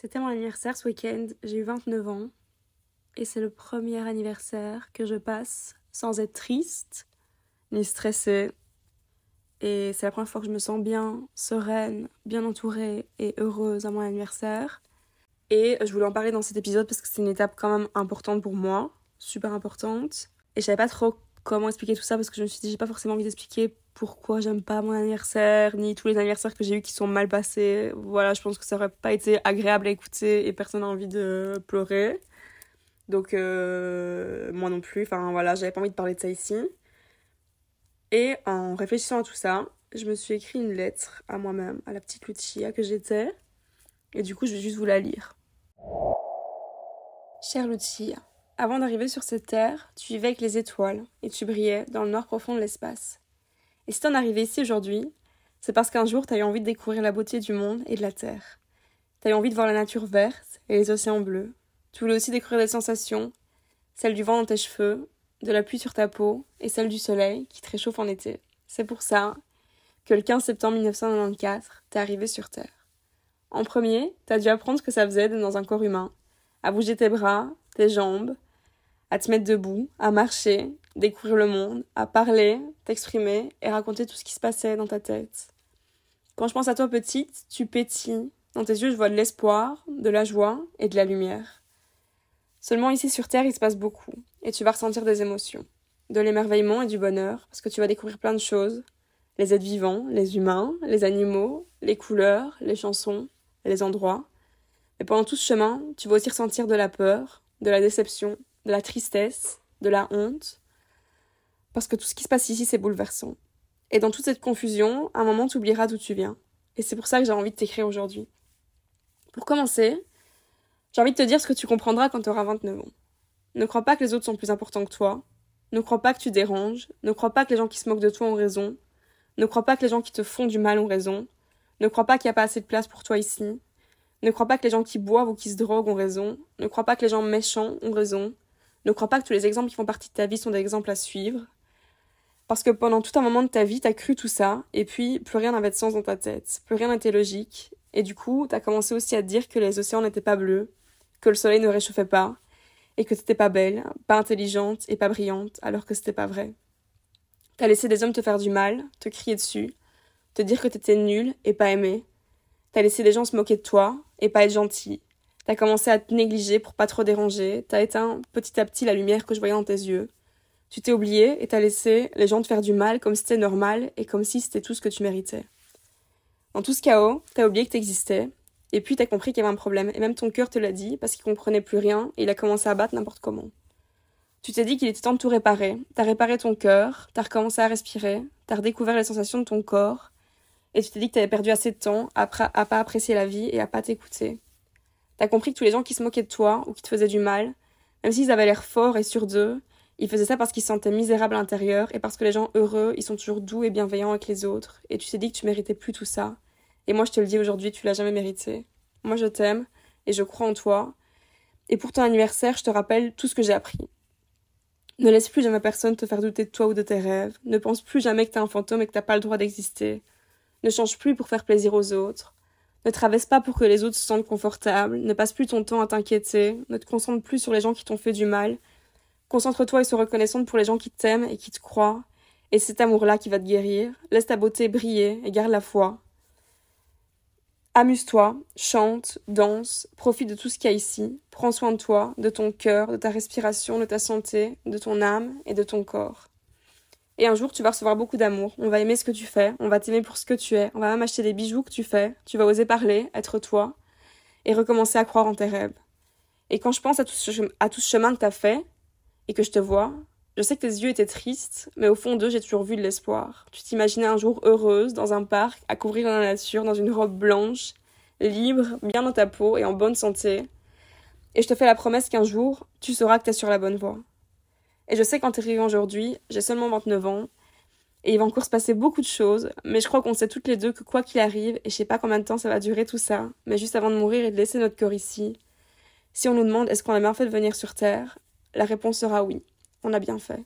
C'était mon anniversaire ce week-end, j'ai eu 29 ans. Et c'est le premier anniversaire que je passe sans être triste ni stressée. Et c'est la première fois que je me sens bien, sereine, bien entourée et heureuse à mon anniversaire. Et je voulais en parler dans cet épisode parce que c'est une étape quand même importante pour moi, super importante. Et je savais pas trop comment expliquer tout ça parce que je me suis dit j'ai pas forcément envie d'expliquer pourquoi j'aime pas mon anniversaire ni tous les anniversaires que j'ai eu qui sont mal passés. Voilà, je pense que ça aurait pas été agréable à écouter et personne n'a envie de pleurer. Donc euh, moi non plus, enfin voilà, j'avais pas envie de parler de ça ici. Et en réfléchissant à tout ça, je me suis écrit une lettre à moi-même, à la petite Lucia que j'étais. Et du coup, je vais juste vous la lire. Chère Lucia, avant d'arriver sur cette terre, tu vivais avec les étoiles et tu brillais dans le noir profond de l'espace. Et si t'en arrivé ici aujourd'hui, c'est parce qu'un jour t'as eu envie de découvrir la beauté du monde et de la terre. T'as eu envie de voir la nature verte et les océans bleus. Tu voulais aussi découvrir des sensations, celle du vent dans tes cheveux, de la pluie sur ta peau et celle du soleil qui te réchauffe en été. C'est pour ça que le 15 septembre 1994, t'es arrivé sur Terre. En premier, t'as dû apprendre ce que ça faisait dans un corps humain, à bouger tes bras, tes jambes, à te mettre debout, à marcher, découvrir le monde, à parler, t'exprimer et raconter tout ce qui se passait dans ta tête. Quand je pense à toi petite, tu pétilles. Dans tes yeux, je vois de l'espoir, de la joie et de la lumière. Seulement ici sur Terre, il se passe beaucoup, et tu vas ressentir des émotions, de l'émerveillement et du bonheur, parce que tu vas découvrir plein de choses, les êtres vivants, les humains, les animaux, les couleurs, les chansons, les endroits. Et pendant tout ce chemin, tu vas aussi ressentir de la peur, de la déception, de la tristesse, de la honte, parce que tout ce qui se passe ici, c'est bouleversant. Et dans toute cette confusion, à un moment, tu oublieras d'où tu viens. Et c'est pour ça que j'ai envie de t'écrire aujourd'hui. Pour commencer, j'ai envie de te dire ce que tu comprendras quand tu auras 29 ans. Ne crois pas que les autres sont plus importants que toi. Ne crois pas que tu déranges. Ne crois pas que les gens qui se moquent de toi ont raison. Ne crois pas que les gens qui te font du mal ont raison. Ne crois pas qu'il n'y a pas assez de place pour toi ici. Ne crois pas que les gens qui boivent ou qui se droguent ont raison. Ne crois pas que les gens méchants ont raison. Ne crois pas que tous les exemples qui font partie de ta vie sont des exemples à suivre. Parce que pendant tout un moment de ta vie, t'as cru tout ça, et puis plus rien n'avait de sens dans ta tête, plus rien n'était logique, et du coup, t'as commencé aussi à te dire que les océans n'étaient pas bleus, que le soleil ne réchauffait pas, et que t'étais pas belle, pas intelligente et pas brillante, alors que c'était pas vrai. T'as laissé des hommes te faire du mal, te crier dessus, te dire que t'étais nulle et pas aimée. T'as laissé des gens se moquer de toi et pas être gentil, T'as commencé à te négliger pour pas trop déranger, t'as éteint petit à petit la lumière que je voyais dans tes yeux. Tu t'es oublié et t'as laissé les gens te faire du mal comme si c'était normal et comme si c'était tout ce que tu méritais. Dans tout ce chaos, t'as oublié que t'existais, et puis t'as compris qu'il y avait un problème, et même ton cœur te l'a dit parce qu'il comprenait plus rien et il a commencé à battre n'importe comment. Tu t'es dit qu'il était temps de tout réparer, t'as réparé ton cœur, t'as recommencé à respirer, t'as redécouvert les sensations de ton corps, et tu t'es dit que t'avais perdu assez de temps à, à pas apprécier la vie et à pas t'écouter. T'as compris que tous les gens qui se moquaient de toi ou qui te faisaient du mal, même s'ils avaient l'air forts et sûrs d'eux, ils faisaient ça parce qu'ils se sentaient misérables à l'intérieur et parce que les gens heureux, ils sont toujours doux et bienveillants avec les autres. Et tu t'es dit que tu méritais plus tout ça. Et moi, je te le dis aujourd'hui, tu l'as jamais mérité. Moi, je t'aime et je crois en toi. Et pour ton anniversaire, je te rappelle tout ce que j'ai appris. Ne laisse plus jamais personne te faire douter de toi ou de tes rêves. Ne pense plus jamais que t'es un fantôme et que t'as pas le droit d'exister. Ne change plus pour faire plaisir aux autres. Ne traverse pas pour que les autres se sentent confortables, ne passe plus ton temps à t'inquiéter, ne te concentre plus sur les gens qui t'ont fait du mal. Concentre-toi et sois reconnaissante pour les gens qui t'aiment et qui te croient, et cet amour-là qui va te guérir. Laisse ta beauté briller et garde la foi. Amuse-toi, chante, danse, profite de tout ce qu'il y a ici, prends soin de toi, de ton cœur, de ta respiration, de ta santé, de ton âme et de ton corps. Et un jour, tu vas recevoir beaucoup d'amour. On va aimer ce que tu fais. On va t'aimer pour ce que tu es. On va même acheter des bijoux que tu fais. Tu vas oser parler, être toi. Et recommencer à croire en tes rêves. Et quand je pense à tout ce, chemin que t'as fait, et que je te vois, je sais que tes yeux étaient tristes, mais au fond d'eux, j'ai toujours vu de l'espoir. Tu t'imaginais un jour heureuse, dans un parc, à couvrir dans la nature, dans une robe blanche, libre, bien dans ta peau et en bonne santé. Et je te fais la promesse qu'un jour, tu sauras que t'es sur la bonne voie. Et je sais qu'en t'arrivant aujourd'hui, j'ai seulement 29 ans, et il va encore se passer beaucoup de choses, mais je crois qu'on sait toutes les deux que quoi qu'il arrive, et je sais pas combien de temps ça va durer tout ça, mais juste avant de mourir et de laisser notre corps ici, si on nous demande est-ce qu'on a bien fait de venir sur Terre, la réponse sera oui, on a bien fait.